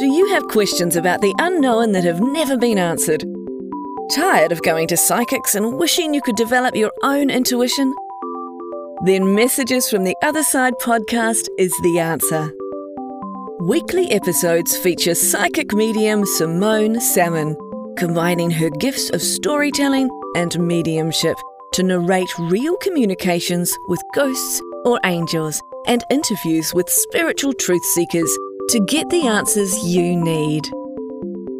Do you have questions about the unknown that have never been answered? Tired of going to psychics and wishing you could develop your own intuition? Then Messages from the Other Side podcast is the answer. Weekly episodes feature psychic medium Simone Salmon, combining her gifts of storytelling and mediumship to narrate real communications with ghosts or angels and interviews with spiritual truth seekers to get the answers you need.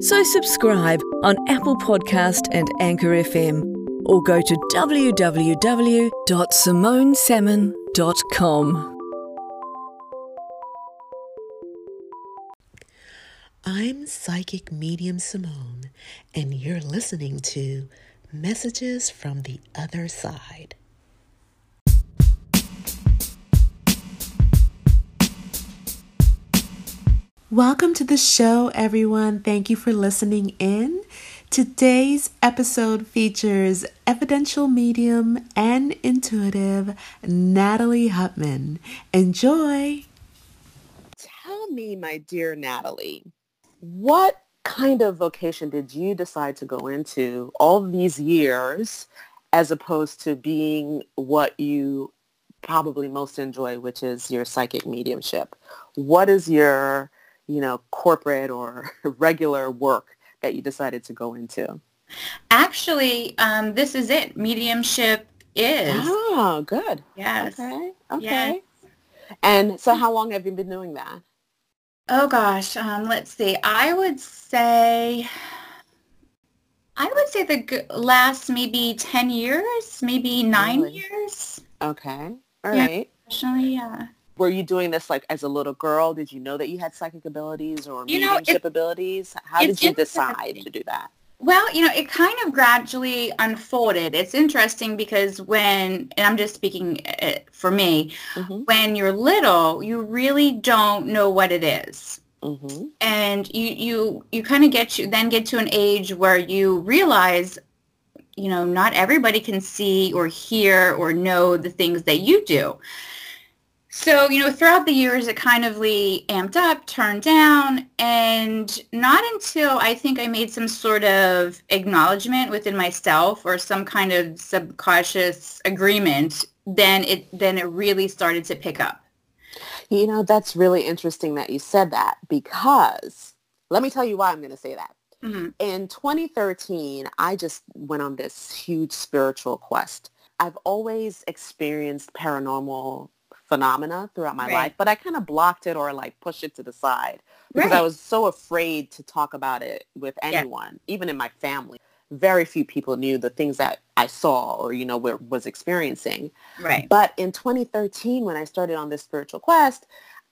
So subscribe on Apple Podcast and Anchor FM or go to www.simonesalmon.com. I'm Psychic Medium Simone, and you're listening to Messages from the Other Side. Welcome to the show, everyone. Thank you for listening in. Today's episode features evidential medium and intuitive Natalie Hutman. Enjoy. Tell me, my dear Natalie, what kind of vocation did you decide to go into all these years as opposed to being what you probably most enjoy, which is your psychic mediumship? What is your you know, corporate or regular work that you decided to go into? Actually, um, this is it. Mediumship is. Oh, good. Yes. Okay. Okay. Yes. And so how long have you been doing that? Oh gosh, um, let's see. I would say, I would say the last maybe 10 years, maybe nine really? years. Okay. All yeah, right. Professionally, yeah were you doing this like as a little girl? Did you know that you had psychic abilities or you mediumship know, abilities? How did you decide to do that? Well, you know, it kind of gradually unfolded. It's interesting because when, and I'm just speaking uh, for me, mm-hmm. when you're little, you really don't know what it is. Mm-hmm. And you, you, you kind of get you, then get to an age where you realize, you know, not everybody can see or hear or know the things that you do. So, you know, throughout the years, it kind of amped up, turned down, and not until I think I made some sort of acknowledgement within myself or some kind of subconscious agreement, then it then it really started to pick up. You know, that's really interesting that you said that because let me tell you why I'm going to say that. Mm-hmm. In 2013, I just went on this huge spiritual quest. I've always experienced paranormal phenomena throughout my right. life, but I kind of blocked it or like pushed it to the side because right. I was so afraid to talk about it with anyone, yeah. even in my family. Very few people knew the things that I saw or, you know, was experiencing. Right. But in 2013, when I started on this spiritual quest,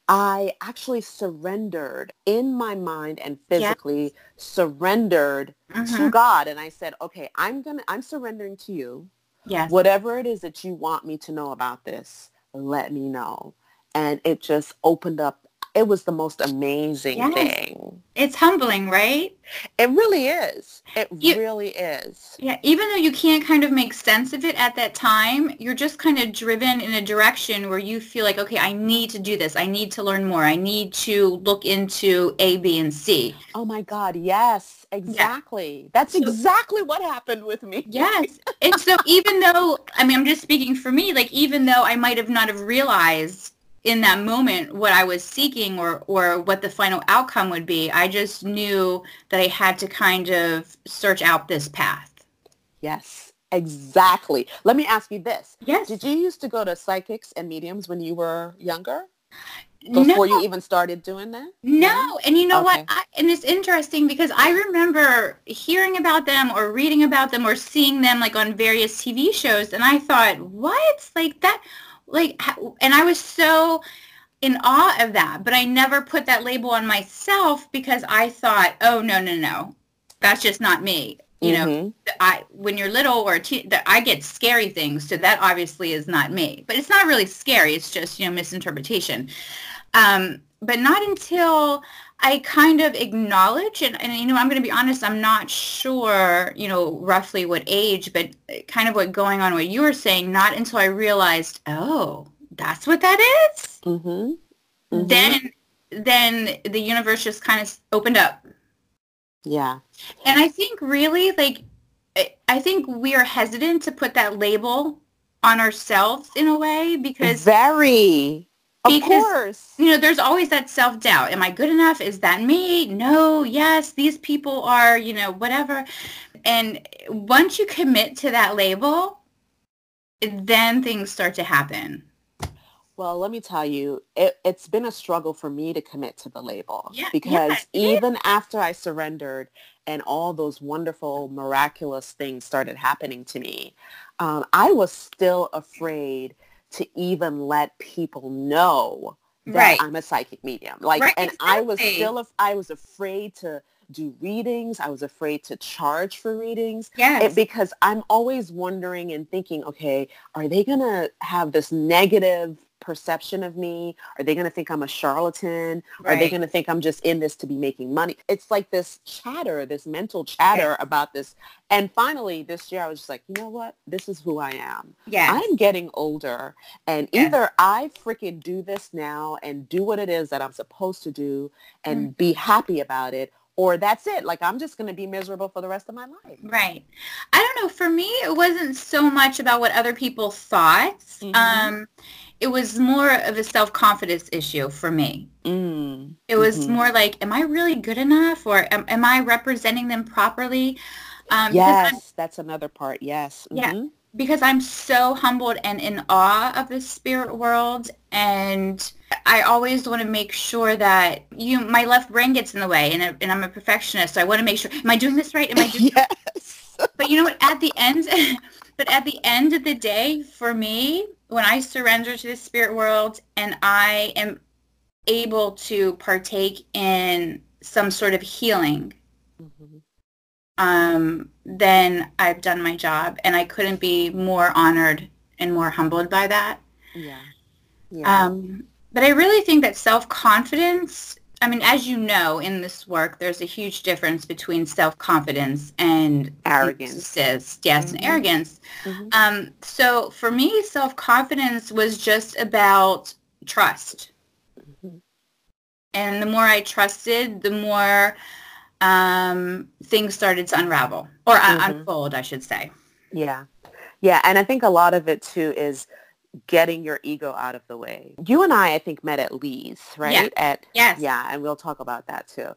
I actually surrendered in my mind and physically yes. surrendered mm-hmm. to God. And I said, okay, I'm going to, I'm surrendering to you. Yes. Whatever it is that you want me to know about this, let me know. And it just opened up. It was the most amazing yes. thing. It's humbling, right? It really is. It you, really is. Yeah, even though you can't kind of make sense of it at that time, you're just kind of driven in a direction where you feel like, okay, I need to do this. I need to learn more. I need to look into A, B, and C. Oh my God, yes, exactly. Yeah. That's so, exactly what happened with me. Yes. and so even though, I mean, I'm just speaking for me, like even though I might have not have realized in that moment what I was seeking or, or what the final outcome would be. I just knew that I had to kind of search out this path. Yes, exactly. Let me ask you this. Yes. Did you used to go to psychics and mediums when you were younger? Before no. you even started doing that? No. And you know okay. what? I, and it's interesting because I remember hearing about them or reading about them or seeing them like on various TV shows. And I thought, what? Like that? Like and i was so in awe of that but i never put that label on myself because i thought oh no no no. That's just not me. You mm-hmm. know i when you're little or te- i get scary things so that obviously is not me. But it's not really scary it's just you know misinterpretation. Um, but not until I kind of acknowledge, and, and you know, I'm going to be honest, I'm not sure, you know, roughly what age, but kind of what going on, what you were saying, not until I realized, oh, that's what that is? Mm-hmm. Mm-hmm. Then, then the universe just kind of opened up. Yeah. And I think really like I think we are hesitant to put that label on ourselves in a way because very because, course. You know, there's always that self-doubt. Am I good enough? Is that me? No, yes, these people are, you know, whatever. And once you commit to that label, then things start to happen. Well, let me tell you, it, has been a struggle for me to commit to the label yeah, because yeah, even is. after I surrendered and all those wonderful, miraculous things started happening to me, um, I was still afraid to even let people know that right. I'm a psychic medium. Like, right, and exactly. I was still, I was afraid to do readings. I was afraid to charge for readings. Yes. It, because I'm always wondering and thinking, okay, are they going to have this negative perception of me? Are they going to think I'm a charlatan? Right. Are they going to think I'm just in this to be making money? It's like this chatter, this mental chatter about this. And finally, this year, I was just like, you know what? This is who I am. Yeah. I'm getting older. And yes. either I freaking do this now and do what it is that I'm supposed to do and mm. be happy about it, or that's it. Like I'm just going to be miserable for the rest of my life. Right. I don't know. For me, it wasn't so much about what other people thought. Mm-hmm. Um, it was more of a self-confidence issue for me. Mm. It was mm-hmm. more like, am I really good enough or am, am I representing them properly? Um, yes, that's another part. Yes. Mm-hmm. Yeah. Because I'm so humbled and in awe of the spirit world and I always want to make sure that you my left brain gets in the way and, and I'm a perfectionist so I want to make sure am I doing this right am I doing yes. but you know what at the end but at the end of the day for me when I surrender to the spirit world and I am able to partake in some sort of healing, mm-hmm. Um, then I've done my job, and I couldn't be more honored and more humbled by that. Yeah. yeah. Um, but I really think that self confidence I mean, as you know, in this work, there's a huge difference between self-confidence and arrogance. Yes, mm-hmm. and arrogance. Mm-hmm. Um, so for me, self-confidence was just about trust. Mm-hmm. And the more I trusted, the more um, things started to unravel or uh, unfold, I should say. Yeah. Yeah. And I think a lot of it too is getting your ego out of the way. You and I, I think, met at Lee's, right? Yeah. At yes. Yeah, and we'll talk about that too.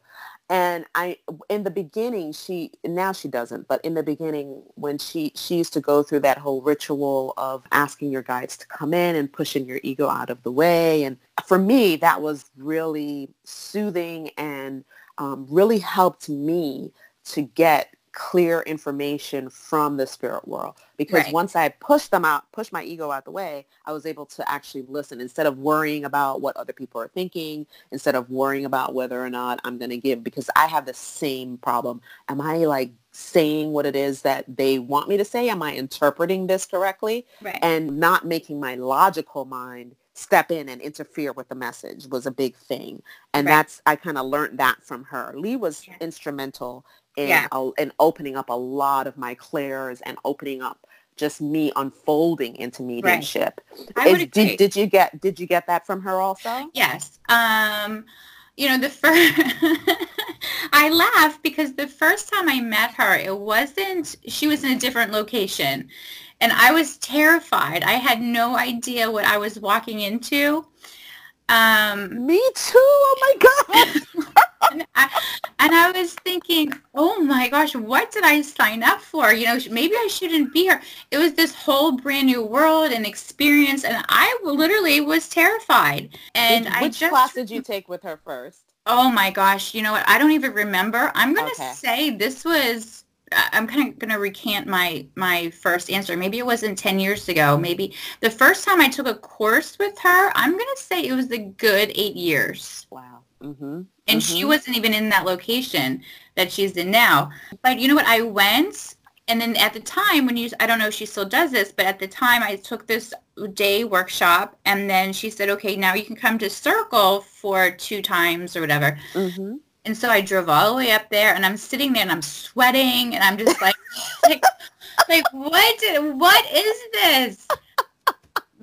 And I, in the beginning, she now she doesn't, but in the beginning, when she she used to go through that whole ritual of asking your guides to come in and pushing your ego out of the way, and for me, that was really soothing and um, really helped me to get clear information from the spirit world because right. once I pushed them out, pushed my ego out the way, I was able to actually listen instead of worrying about what other people are thinking, instead of worrying about whether or not I'm going to give because I have the same problem. Am I like saying what it is that they want me to say? Am I interpreting this correctly? Right. And not making my logical mind step in and interfere with the message was a big thing. And right. that's, I kind of learned that from her. Lee was yeah. instrumental in, yeah. in opening up a lot of my clairs and opening up just me unfolding into mediumship. Right. Is, did, did you get did you get that from her also? Yes. Um, you know, the first I laugh because the first time I met her, it wasn't she was in a different location. And I was terrified. I had no idea what I was walking into. Um, Me too. Oh my god. and, I, and I was thinking, oh my gosh, what did I sign up for? You know, maybe I shouldn't be here. It was this whole brand new world and experience, and I literally was terrified. And Which I just, class did you take with her first? Oh my gosh, you know what? I don't even remember. I'm gonna okay. say this was I'm kind of going to recant my my first answer. Maybe it wasn't 10 years ago. Maybe the first time I took a course with her, I'm going to say it was a good eight years. Wow. Mm-hmm. And mm-hmm. she wasn't even in that location that she's in now. But you know what? I went, and then at the time when you, I don't know if she still does this, but at the time I took this day workshop, and then she said, okay, now you can come to Circle for two times or whatever. Mm-hmm. And so I drove all the way up there, and I'm sitting there, and I'm sweating, and I'm just like, like, like what? What is this?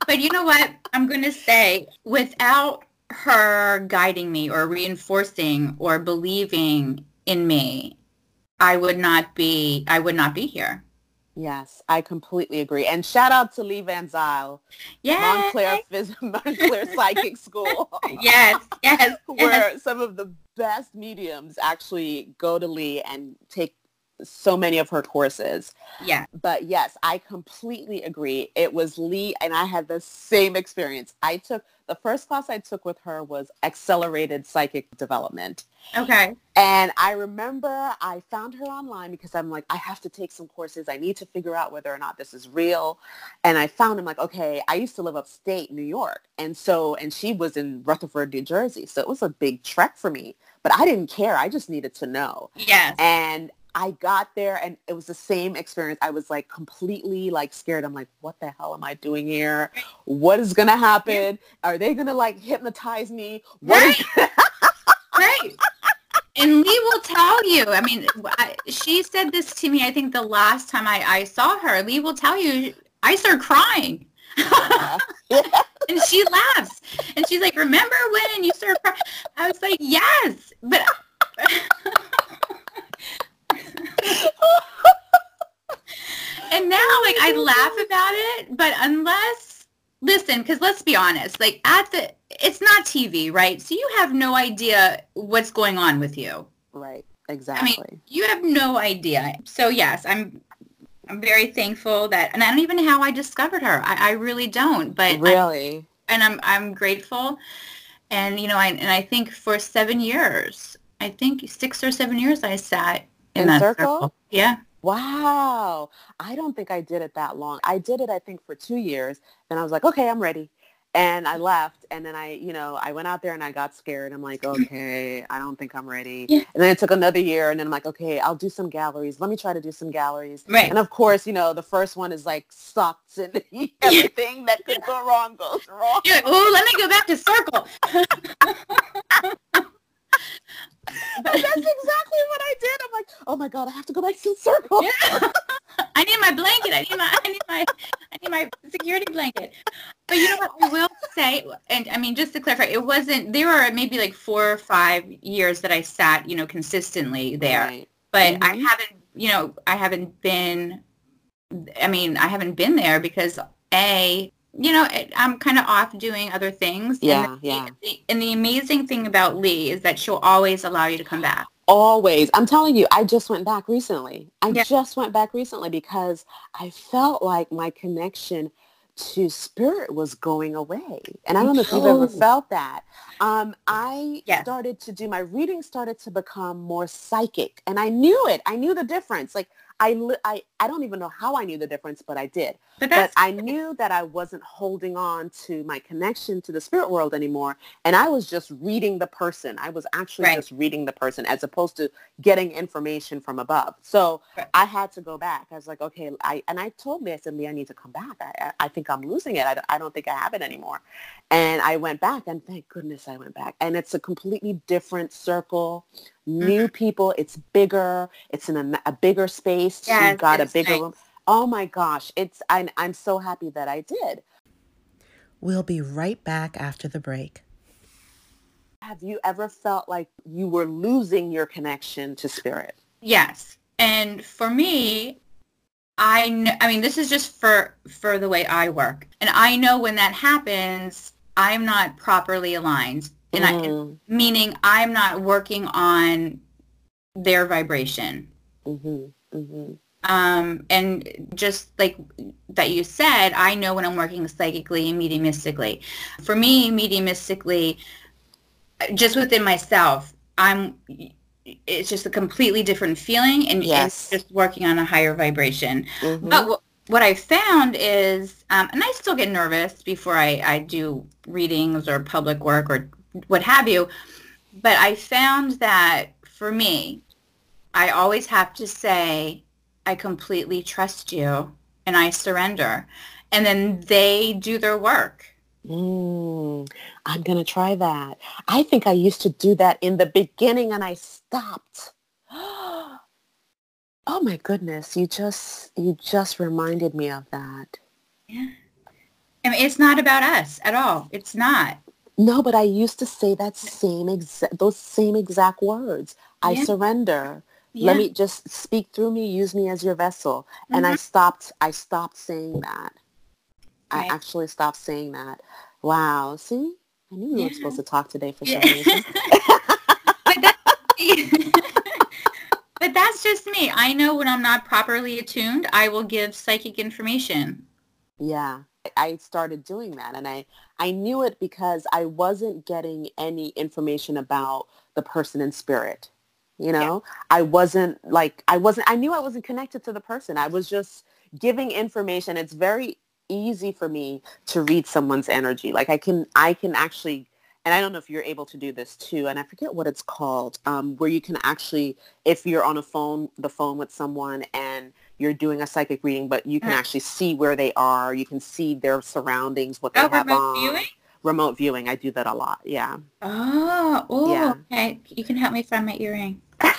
But you know what? I'm going to say, without her guiding me or reinforcing or believing in me, I would not be I would not be here. Yes, I completely agree. And shout out to Lee Van Zyl, yeah, Montclair, Montclair Psychic School. yes, yes, where yes. some of the best mediums actually go to Lee and take so many of her courses. Yeah. But yes, I completely agree. It was Lee and I had the same experience. I took the first class I took with her was accelerated psychic development. Okay. And I remember I found her online because I'm like, I have to take some courses. I need to figure out whether or not this is real. And I found him like, okay, I used to live upstate New York. And so, and she was in Rutherford, New Jersey. So it was a big trek for me, but I didn't care. I just needed to know. Yes. And I got there and it was the same experience. I was like completely like scared. I'm like, what the hell am I doing here? What is going to happen? Are they going to like hypnotize me? What right. Is- right. And Lee will tell you, I mean, I, she said this to me, I think the last time I, I saw her, Lee will tell you, I started crying. and she laughs. And she's like, remember when you started crying? I was like, yes. But and now like I laugh about it, but unless listen, because let's be honest, like at the it's not TV, right? So you have no idea what's going on with you. Right. Exactly. I mean, you have no idea. So yes, I'm I'm very thankful that and I don't even know how I discovered her. I, I really don't. But really. I, and I'm I'm grateful. And you know, I and I think for seven years, I think six or seven years I sat in, in that circle? circle. Yeah. Wow. I don't think I did it that long. I did it, I think, for two years. Then I was like, okay, I'm ready. And I left. And then I, you know, I went out there and I got scared. I'm like, okay, I don't think I'm ready. Yeah. And then it took another year. And then I'm like, okay, I'll do some galleries. Let me try to do some galleries. Right. And of course, you know, the first one is like sucks and everything that could go wrong goes wrong. You're like, oh, let me go back to circle. But that's exactly what I did. I'm like, oh my god, I have to go back to the circle. Yeah. I need my blanket. I need my I need my I need my security blanket. But you know what I will say, and I mean just to clarify, it wasn't. There were maybe like four or five years that I sat, you know, consistently there. Right. But Mhm. I haven't, you know, I haven't been. I mean, I haven't been there because a you know, it, I'm kind of off doing other things. Yeah, and yeah. The, and the amazing thing about Lee is that she'll always allow you to come back. Always. I'm telling you, I just went back recently. I Yeah. just went back recently because I felt like my connection to spirit was going away. And I don't know if you've ever felt that. Um, I Yes. started to do, my reading started to become more psychic. And I knew it. I knew the difference. Like I, I, I don't even know how I knew the difference, but I did. But But I knew that I wasn't holding on to my connection to the spirit world anymore. And I was just reading the person. I was actually Right. just reading the person as opposed to getting information from above. So Right. I had to go back. I was like, okay, I, and I told me, I said, Lee, I need to come back. I, I think I'm losing it. I, don't- I don't think I have it anymore. And I went back and thank goodness I went back. And it's a completely different circle, new Mm-hmm. people. It's bigger. It's in a, a bigger space. Yes, You've got a bigger nice. room. Oh my gosh. It's, I'm, I'm so happy that I did. We'll be right back after the break. Have you ever felt like you were losing your connection to spirit? Yes. And for me, I kn- I mean, this is just for for the way I work. And I know when that happens, I'm not properly aligned. And I Mm, meaning I'm not working on their vibration. mhm, mhm. Um, and just like that you said, I know when I'm working psychically and mediumistically. For me, mediumistically, just within myself, I'm. It's just a completely different feeling, and, Yes. just working on a higher vibration. Mhm. But what, what I found is, um, and I still get nervous before I, I do readings or public work or what have you, but I found that for me, I always have to say, I completely trust you and I surrender. And then they do their work. Mm, I'm going to try that. I think I used to do that in the beginning and I stopped. Oh my goodness, you just you just reminded me of that. Yeah. I mean, it's not about us at all. It's not. No, but I used to say that same exact those same exact words. I yeah. surrender. Yeah. Let me just speak through me, use me as your vessel. Mm-hmm. And I mm-hmm. stopped I stopped saying that. Right. I actually stopped saying that. Wow. See? I knew we yeah. were supposed to talk today for some reason. but, but that's just me. I know when I'm not properly attuned, I will give psychic information. Yeah. I started doing that and I, I knew it because I wasn't getting any information about the person in spirit. You know, yeah. I wasn't like, I wasn't, I knew I wasn't connected to the person. I was just giving information. It's very easy for me to read someone's energy. Like I can, I can actually, and I don't know if you're able to do this too, and I forget what it's called, um, where you can actually, if you're on a phone, the phone with someone and you're doing a psychic reading, but you can actually see where they are. You can see their surroundings, what they oh, have remote on. Viewing? Remote viewing. I do that a lot. Yeah. Oh, oh, yeah. okay. You can help me find my earring.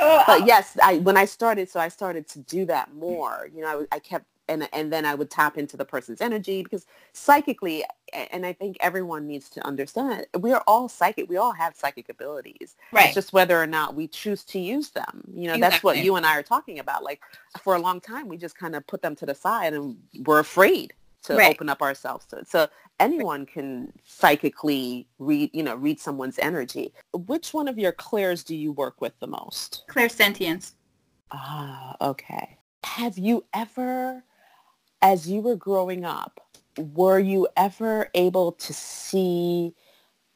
Oh, but oh. yes, I when I started, so I started to do that more. You know, I, I kept and and then I would tap into the person's energy because psychically, and I think everyone needs to understand we are all psychic. We all have psychic abilities. Right. It's just whether or not we choose to use them. You know, exactly. that's what you and I are talking about. Like for a long time, we just kind of put them to the side and we're afraid to right. open up ourselves to it. So anyone can psychically read, you know, read someone's energy. Which one of your clairs do you work with the most? Clairsentience. Ah, okay. Have you ever, as you were growing up, were you ever able to see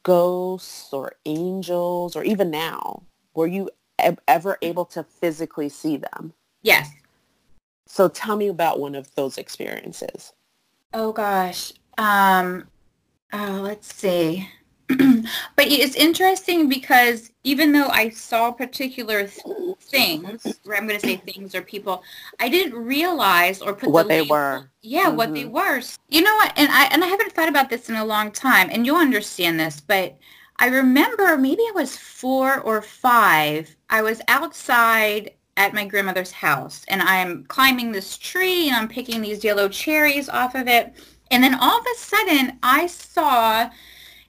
ghosts or angels or even now, were you e- ever able to physically see them? Yes. So tell me about one of those experiences. Oh gosh. Um, oh, let's see. but it's interesting because even though I saw particular th- things, or I'm going to say things or people, I didn't realize or put what the they label, were. Yeah, mm-hmm. what they mm-hmm. were. You know what? And I and I haven't thought about this in a long time, and you'll understand this, but I remember maybe I was four or five. I was outside at my grandmother's house, and I'm climbing this tree, and I'm picking these yellow cherries off of it and then all of a sudden I saw,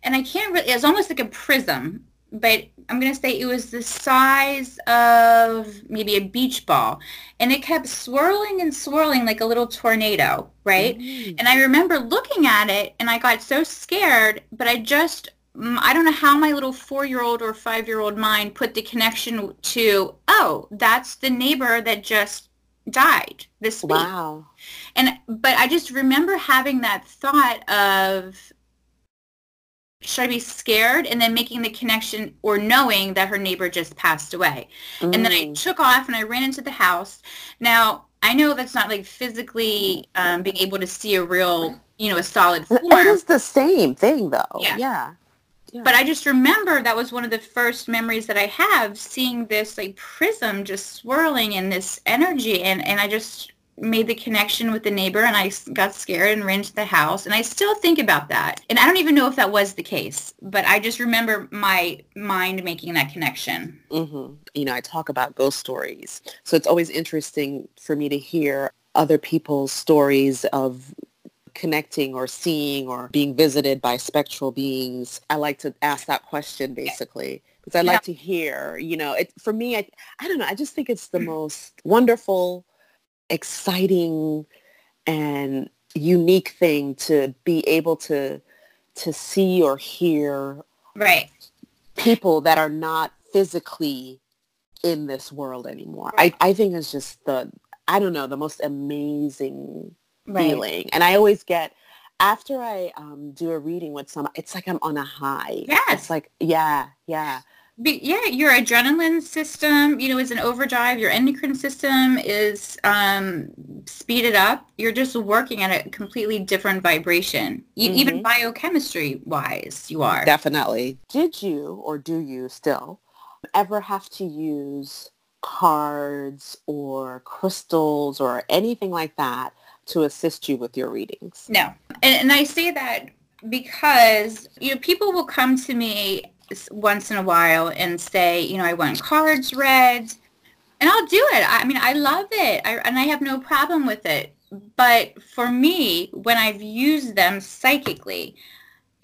and I can't really, it was almost like a prism, but I'm going to say it was the size of maybe a beach ball. And it kept swirling and swirling like a little tornado, right? Mm-hmm. And I remember looking at it and I got so scared, but I just, mm, I don't know how my little four-year-old or five-year-old mind put the connection to, oh, that's the neighbor that just died this week. Wow. And but I just remember having that thought of should I be scared and then making the connection or knowing that her neighbor just passed away. Mm. And then I mm. took off and I ran into the house. Now, I know that's not like physically um, being able to see a real, you know, a solid form. It is the same thing though. Yeah. yeah. But I just remember that was one of the first memories that I have seeing this like prism just swirling in this energy and, and I just made the connection with the neighbor and I got scared and ran to the house and I still think about that. And I don't even know if that was the case, but I just remember my mind making that connection. Mm-hmm. You know, I talk about ghost stories. So it's always interesting for me to hear other people's stories of connecting or seeing or being visited by spectral beings? I like to ask that question basically because I yeah. like to hear, you know, it for me, I, I don't know, I just think it's the most wonderful, exciting and unique thing to be able to to see or hear right people that are not physically in this world anymore. Right. I, I think it's just the I don't know, the most amazing right. feeling. And I always get after I um, do a reading with someone, it's like I'm on a high. Yes. It's like, yeah, yeah. Be, yeah, your adrenaline system, you know, is an overdrive. Your endocrine system is um, speeded up. You're just working at a completely different vibration, mm-hmm. even biochemistry-wise. You are definitely. Did you or do you still ever have to use cards or crystals or anything like that to assist you with your readings? No. And, and I say that because, you know, people will come to me once in a while and say, you know, I want cards read. And I'll do it. I mean, I love it. I, and I have no problem with it. but for me, when I've used them psychically,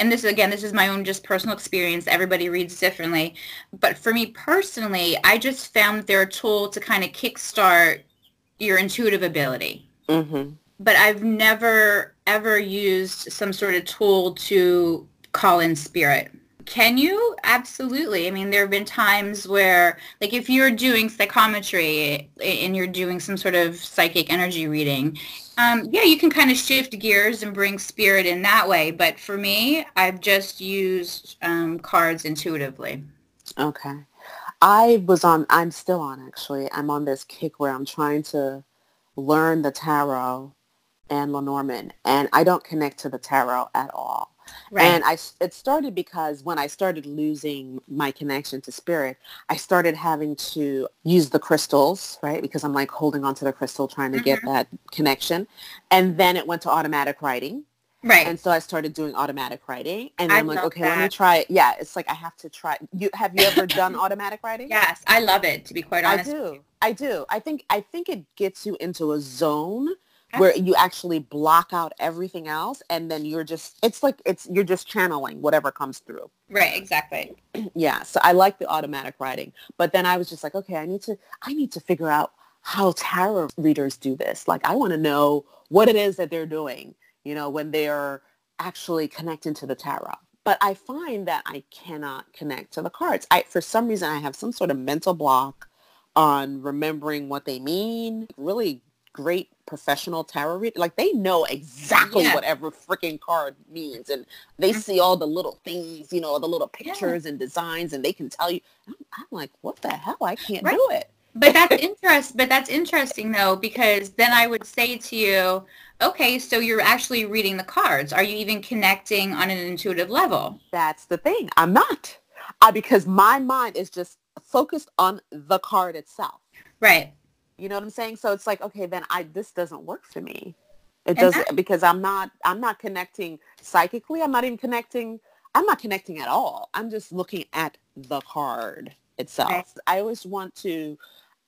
and this again, this is my own just personal experience. Everybody reads differently. But for me personally, I just found they're a tool to kind of kickstart your intuitive ability. Mm-hmm. But I've never, ever used some sort of tool to call in spirit. Can you? Absolutely. I mean, there have been times where, like, if you're doing psychometry and you're doing some sort of psychic energy reading, um, yeah, you can kind of shift gears and bring spirit in that way. But for me, I've just used um, cards intuitively. Okay. I was on, I'm still on actually. I'm on this kick where I'm trying to learn the tarot and Lenormand, and I don't connect to the tarot at all. Right. And I, it started because when I started losing my connection to spirit, I started having to use the crystals, right? Because I'm like holding on to the crystal, trying to mm-hmm. get that connection. And then it went to automatic writing. Right. And so I started doing automatic writing. And I'm like, okay, that. let me try it. Yeah, it's like I have to try. You have you ever done automatic writing? Yes, I love it to be quite honest. I do. I do. I think I think it gets you into a zone where you actually block out everything else and then you're just it's like it's you're just channeling whatever comes through. Right exactly. Yeah so i like the automatic writing but then i was just like okay i need to i need to figure out how tarot readers do this. Like i want to know what it is that they're doing you know when they're actually connecting to the tarot. But i find that i cannot connect to the cards. I for some reason i have some sort of mental block on remembering what they mean. Really great professional tarot reader, like they know exactly yeah. whatever freaking card means, and they mm-hmm. see all the little things, you know, the little pictures yeah. and designs, and they can tell you. I'm, I'm like, what the hell? I can't right. do it. But that's interest. But that's interesting though, because then I would say to you, okay, so you're actually reading the cards. Are you even connecting on an intuitive level? That's the thing. I'm not, uh, because my mind is just focused on the card itself. Right. You know what I'm saying? So it's like, okay, then I this doesn't work for me. It doesn't that, because I'm not I'm not connecting psychically. I'm not even connecting. I'm not connecting at all. I'm just looking at the card itself. Right. I always want to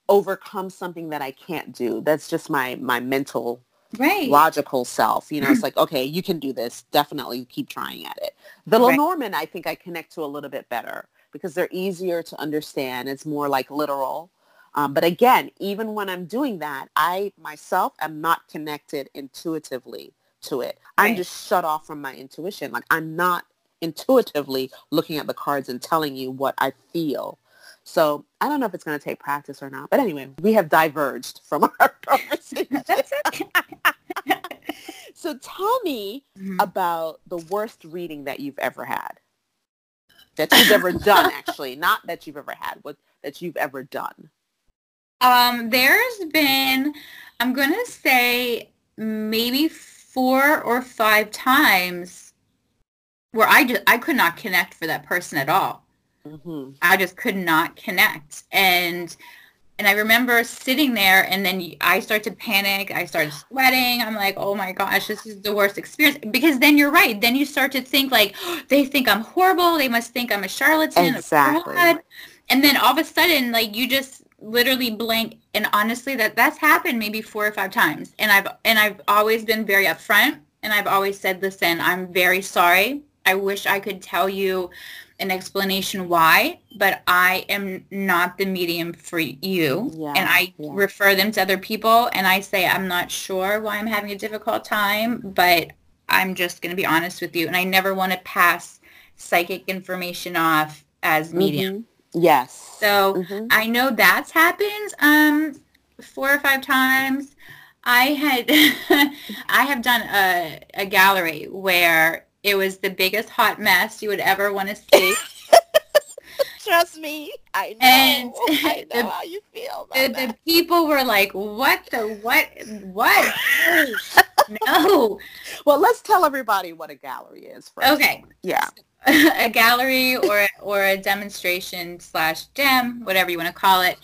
overcome something that I can't do. That's just my my mental right. logical self. You know, it's like, okay, you can do this. Definitely keep trying at it. The right. Lenormand, I think I connect to a little bit better because they're easier to understand. It's more like literal. Um, but again, even when I'm doing that, I myself am not connected intuitively to it. Right. I'm just shut off from my intuition. Like I'm not intuitively looking at the cards and telling you what I feel. So I don't know if it's going to take practice or not. But anyway, we have diverged from our conversation. so tell me mm-hmm. about the worst reading that you've ever had. That you've ever done, actually. Not that you've ever had, but that you've ever done. Um, there's been, I'm going to say maybe four or five times where I just, I could not connect for that person at all. Mm-hmm. I just could not connect. And, and I remember sitting there and then I start to panic. I started sweating. I'm like, oh my gosh, this is the worst experience. Because then you're right. Then you start to think like, oh, they think I'm horrible. They must think I'm a charlatan. Exactly. A and then all of a sudden, like you just literally blank and honestly that that's happened maybe four or five times. And i've and i've always been very upfront and i've always said listen i'm very sorry. I wish i could tell you an explanation why but i am not the medium for you. Yeah, and i yeah. refer them to other people and i say i'm not sure why i'm having a difficult time but i'm just going to be honest with you and i never want to pass psychic information off as medium. Mm-hmm. Yes. So mm-hmm. I know that's happened um, four or five times. I had I have done a, a gallery where it was the biggest hot mess you would ever want to see. Trust me, I know. And I know the, how you feel. The, the, people were like, "What the what? What? no." Well, let's tell everybody what a gallery is. First. Okay. Yeah. a gallery or or a demonstration slash gem, whatever you want to call it,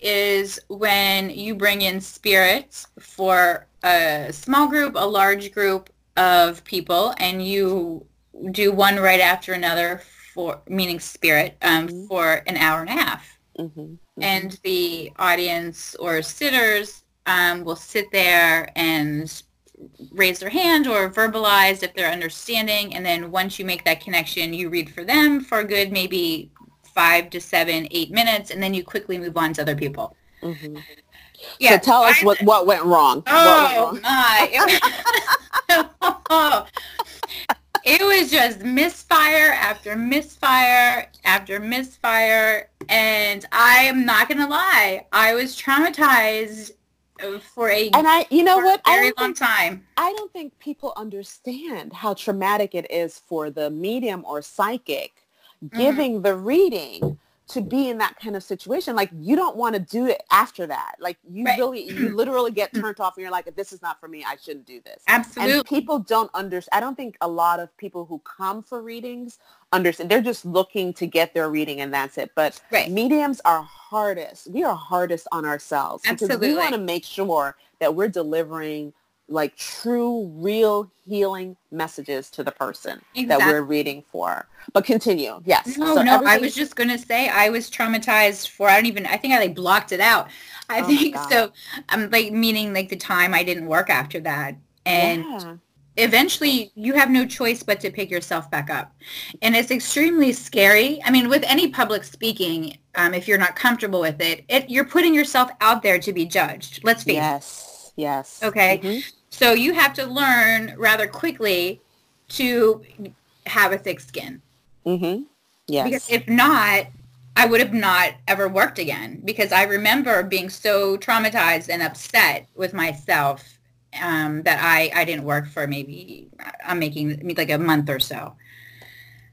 is when you bring in spirits for a small group, a large group of people, and you do one right after another for meaning spirit um, mm-hmm. for an hour and a half. Mm-hmm. Mm-hmm. And the audience or sitters um, will sit there and raise their hand or verbalize if they're understanding. And then once you make that connection, you read for them for a good maybe five to seven, eight minutes, and then you quickly move on to other people. Mm-hmm. Yeah, so tell us I, what, what went wrong. Oh went wrong? my! It was, just misfire after misfire after misfire, and I am not gonna lie, I was traumatized for a and I, you know what, very long think, time. I don't think people understand how traumatic it is for the medium or psychic mm-hmm. giving mm-hmm. the reading to be in that kind of situation. Like you don't want to do it after that. Like you right. really, you literally get turned off and you're like, this is not for me. I shouldn't do this. Absolutely. And people don't understand. I don't think a lot of people who come for readings understand. They're just looking to get their reading and that's it. But right. mediums are hardest. We are hardest on ourselves Absolutely. because we want to make sure that we're delivering like true, real healing messages to the person exactly. that we're reading for. But continue. Yes. No, so no, everything... I was just going to say I was traumatized for, I don't even, I think I like blocked it out. I oh think so. I'm um, like meaning like the time I didn't work after that. And yeah. Eventually you have no choice but to pick yourself back up. And it's extremely scary. I mean, with any public speaking, um, if you're not comfortable with it, it, you're putting yourself out there to be judged. Let's face yes. it. Yes. Yes. Okay. Mm-hmm. So you have to learn rather quickly to have a thick skin. Mm-hmm. Yes. Because if not, I would have not ever worked again because I remember being so traumatized and upset with myself um, that I, I didn't work for maybe I'm making like a month or so.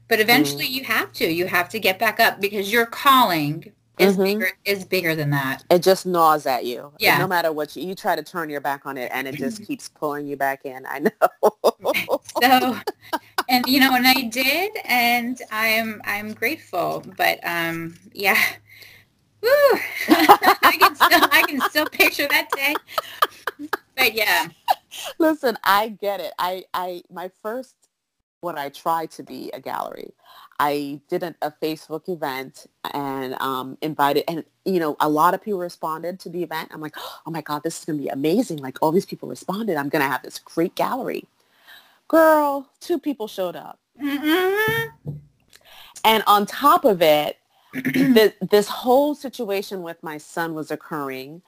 But eventually mm. you have to. You have to get back up because your calling is mm-hmm. bigger is bigger than that. It just gnaws at you. Yeah. no matter what you, you try to turn your back on it and it just keeps pulling you back in. I know. so and you know, and I did and I'm I'm grateful. But um yeah. Woo! I can still I can still picture that day. But yeah. Listen, I get it. I I my first when I tried to be a gallery. I did a, a Facebook event and um, invited, and you know, a lot of people responded to the event. I'm like, oh my God, this is going to be amazing. Like all these people responded. I'm going to have this great gallery. Girl, two people showed up. Mm-hmm. And on top of it, this, this whole situation with my son was occurring.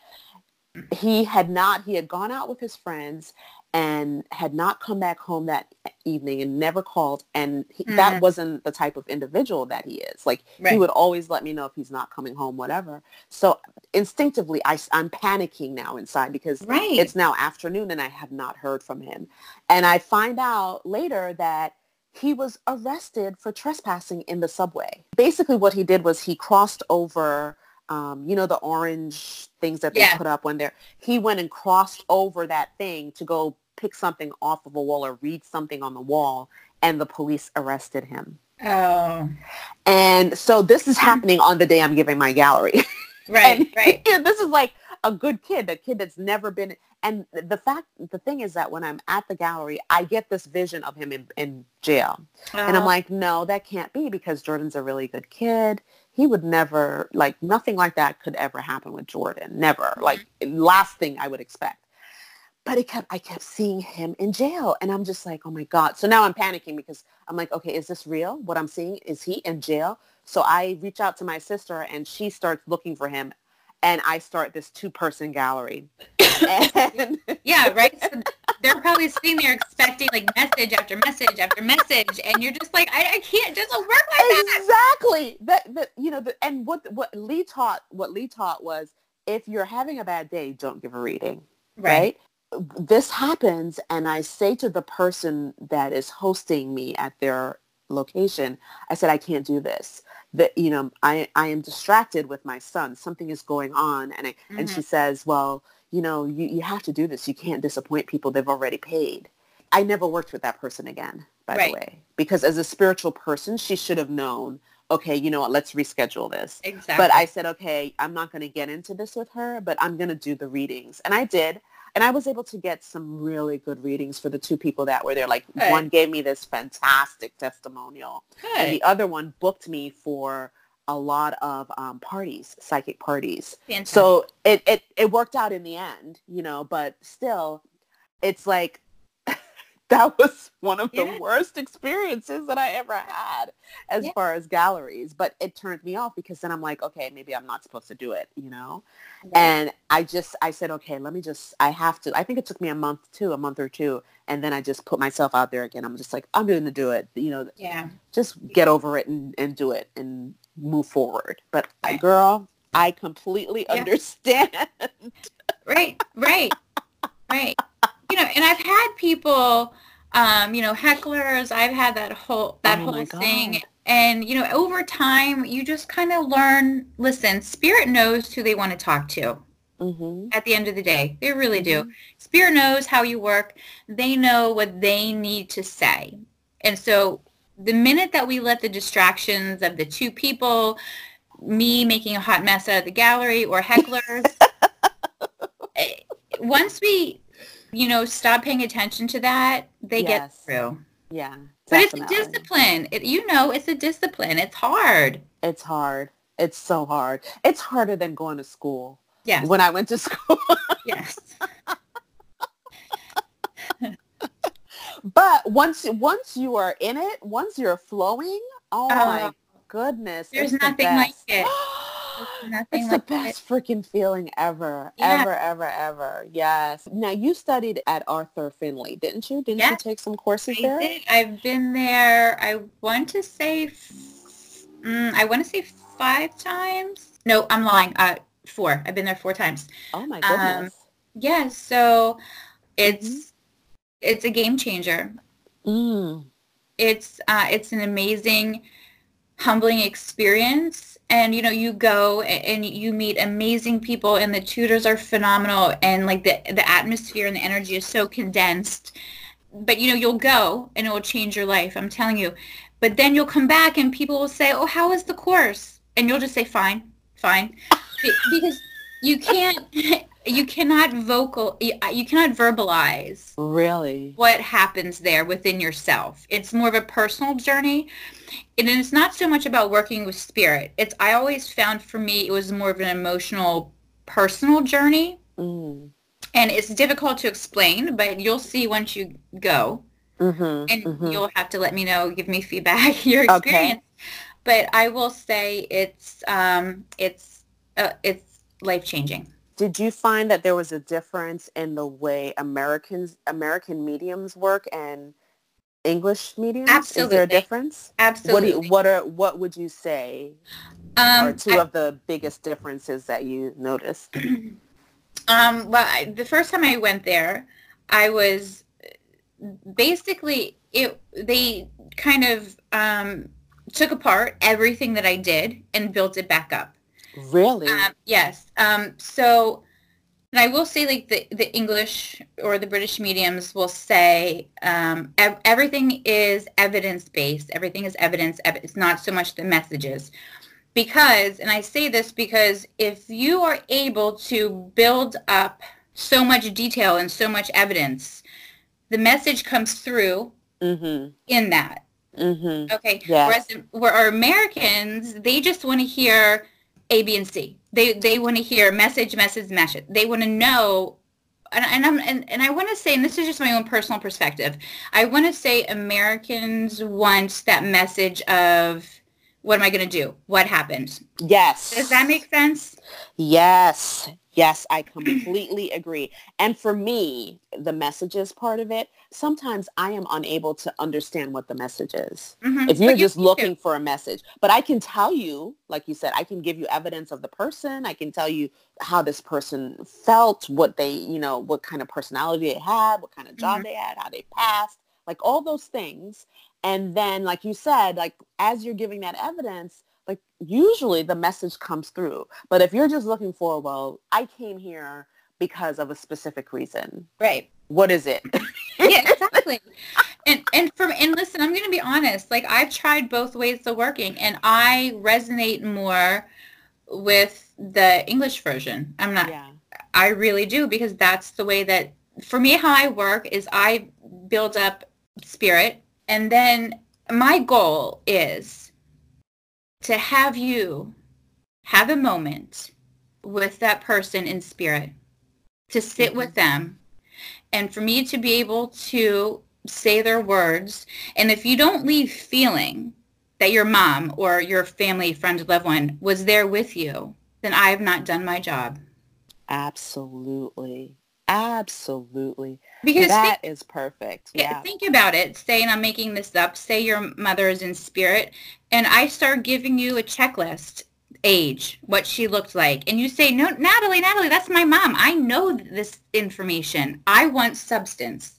He had not, he had gone out with his friends and had not come back home that evening and never called and he, mm. that wasn't the type of individual that he is like right. he would always let me know if he's not coming home whatever so instinctively I, i'm panicking now inside because right. it's now afternoon and i have not heard from him and i find out later that he was arrested for trespassing in the subway basically what he did was he crossed over um, you know, the orange things that they yeah. put up when they're, he went and crossed over that thing to go pick something off of a wall or read something on the wall and the police arrested him. Oh. And so this is happening on the day I'm giving my gallery. Right, right. this is like a good kid, a kid that's never been, and the fact, the thing is that when I'm at the gallery, I get this vision of him in, in jail. And I'm uh-huh. like, no, that can't be because Jordan's a really good kid he would never like nothing like that could ever happen with Jordan. Never. Mm-hmm. Like last thing I would expect. But it kept I kept seeing him in jail and I'm just like, oh my God. So now I'm panicking because I'm like, okay, is this real? What I'm seeing? Is he in jail? So I reach out to my sister and she starts looking for him and I start this two person gallery. and yeah, right. So they're probably sitting there expecting like message after message after message, and you're just like, I, I can't, just work like that. Exactly. That, that you know, the, and what what Lee taught, what Lee taught was, if you're having a bad day, don't give a reading. Right. right? This happens, and I say to the person that is hosting me at their location, I said, I can't do this. That you know, I I am distracted with my son. Something is going on, and I mm-hmm. and she says, well you know, you, you have to do this. You can't disappoint people. They've already paid. I never worked with that person again, by right. the way, because as a spiritual person, she should have known, okay, you know what, let's reschedule this. Exactly. But I said, okay, I'm not going to get into this with her, but I'm going to do the readings. And I did. And I was able to get some really good readings for the two people that were there. Like good. one gave me this fantastic testimonial. Good. And the other one booked me for a lot of um, parties, psychic parties. Fantastic. So it, it, it worked out in the end, you know, but still it's like that was one of the Yeah. worst experiences that I ever had as Yeah. far as galleries. But it turned me off because then I'm like, okay, maybe I'm not supposed to do it, you know? And I just, I said, okay, let me just, I have to. I think it took me a month too, a month or two. And then I just put myself out there again. I'm just like, I'm going to do it. You know, yeah. just get over it and, and do it and move forward. But Right. girl, I completely Yeah. understand. Right, right, right. You know, and I've had people, um, you know, hecklers. I've had that whole that Oh whole thing, God. and you know, over time, you just kind of learn. Listen, spirit knows who they want to talk to. hmm At the end of the day, they really do. Mhm. Spirit knows how you work. They know what they need to say, and so the minute that we let the distractions of the two people, me making a hot mess out of the gallery or hecklers, eh, once we, you know, stop paying attention to that, they get through. Yeah. But it's a discipline. It, you know, it's a discipline. It's hard. It's hard. It's so hard. It's harder than going to school. Yes. When I went to school. Yes. But once once you are in it, once you're flowing, oh my Oh. goodness. There's it's the nothing like it. Nothing It's like the it. best freaking feeling ever, Yeah. ever, ever, ever. Yes. Now you studied at Arthur Findlay, didn't you? Didn't you take some courses I there? did. I've been there. I want to say, mm, I want to say five times. No, I'm lying. Uh, four. I've been there four times. Oh my Um, goodness. Yeah. So it's Mm-hmm. It's a game changer. Mm. It's uh, it's an amazing, humbling experience. And you know, you go and you meet amazing people, and the tutors are phenomenal, and like the the atmosphere and the energy is so condensed. But you know, you'll go and it will change your life. I'm telling you. But then you'll come back and people will say, "Oh, how was the course?" And you'll just say, "Fine, fine," because you can't, you cannot vocal, you you cannot verbalize Really? what happens there within yourself. It's more of a personal journey. And it's not so much about working with spirit. It's I always found for me it was more of an emotional personal journey. Mm. And it's difficult to explain, but you'll see once you go. Mm-hmm. And mm-hmm. you'll have to let me know, give me feedback, your Okay. experience. But I will say it's um it's uh, it's life changing. Did you find that there was a difference in the way Americans American mediums work and English mediums? Is there a difference? Absolutely. What you, what are what would you say um, are two I- of the biggest differences that you noticed? Um, well, I, the first time I went there, I was basically it. They kind of um, took apart everything that I did and built it back up. Really? Um, yes. Um, so, and I will say, like the the English or the British mediums will say um, ev- everything is evidence based. Everything is evidence. ev- It's not so much the messages. Because, and I say this because if you are able to build up so much detail and so much evidence, the message comes through mm-hmm. in that. Mm-hmm. Okay. Yes. Whereas where our Americans, they just want to hear A, B, and C. They they want to hear message, message, message. They want to know. And, and I'm and, and I want to say, and this is just my own personal perspective. I want to say Americans want that message of what am I going to do? What happened? Yes. Does that make sense? Yes. Yes, I completely agree. And for me, the messages part of it, sometimes I am unable to understand what the message is. Mhm. If you're But just looking for a message. But I can tell you, like you said, I can give you evidence of the person. I can tell you how this person felt, what they, you know, what kind of personality they had, what kind of job Mhm. they had, how they passed, like all those things. And then, like you said, like as you're giving that evidence, like usually the message comes through. But if you're just looking for, well, I came here because of a specific reason. right. What is it? yeah, exactly. And and from and listen, I'm going to be honest. Like I've tried both ways of working, and I resonate more with the English version. I'm not. yeah. I really do because that's the way that for me how I work is I build up spirit, and then my goal is to have you have a moment with that person in spirit, to sit mm-hmm. with them, and for me to be able to say their words. And if you don't leave feeling that your mom or your family, friend, loved one was there with you, then I have not done my job. Absolutely. Absolutely. Because that think, is perfect. Yeah. Think about it. Say, and I'm making this up, say your mother is in spirit and I start giving you a checklist, age, what she looked like. And you say, no, Natalie, Natalie, that's my mom. I know this information. I want substance.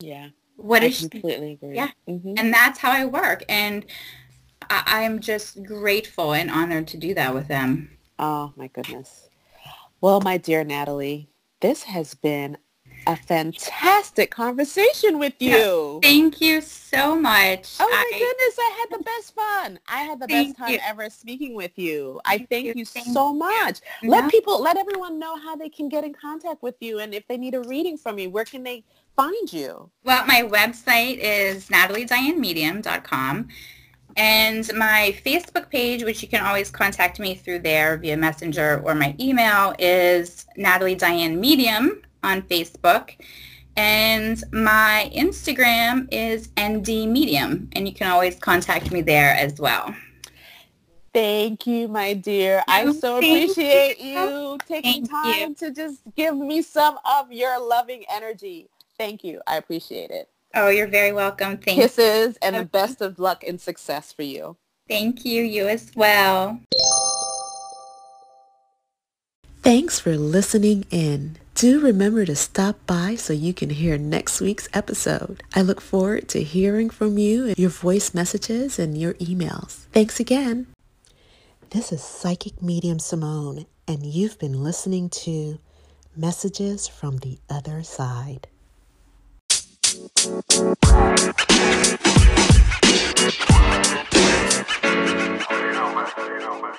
Yeah. What I is completely she? agree. Yeah. Mm-hmm. And that's how I work. And I- I'm just grateful and honored to do that with them. Oh, my goodness. Well, my dear Natalie, this has been a fantastic conversation with you. Thank you so much. Oh my I, goodness, I had the best fun. I had the best time you. ever speaking with you. I thank, thank you, thank so much. You. Let people, let everyone know how they can get in contact with you and if they need a reading from you, where can they find you? Well, my website is nataliedianemedium.com. And my Facebook page, which you can always contact me through there via Messenger or my email, is Natalie Diane Medium on Facebook. And my Instagram is ND Medium, and you can always contact me there as well. Thank you, my dear. I so appreciate you, you taking Thank time you. to just give me some of your loving energy. Thank you. I appreciate it. Oh, you're very welcome. Thank Kisses and the best of luck and success for you. Thank you. You as well. Thanks for listening in. Do remember to stop by so you can hear next week's episode. I look forward to hearing from you, your voice messages, and your emails. Thanks again. This is Psychic Medium Simone, and you've been listening to Messages from the Other Side. You know, man. You know, man.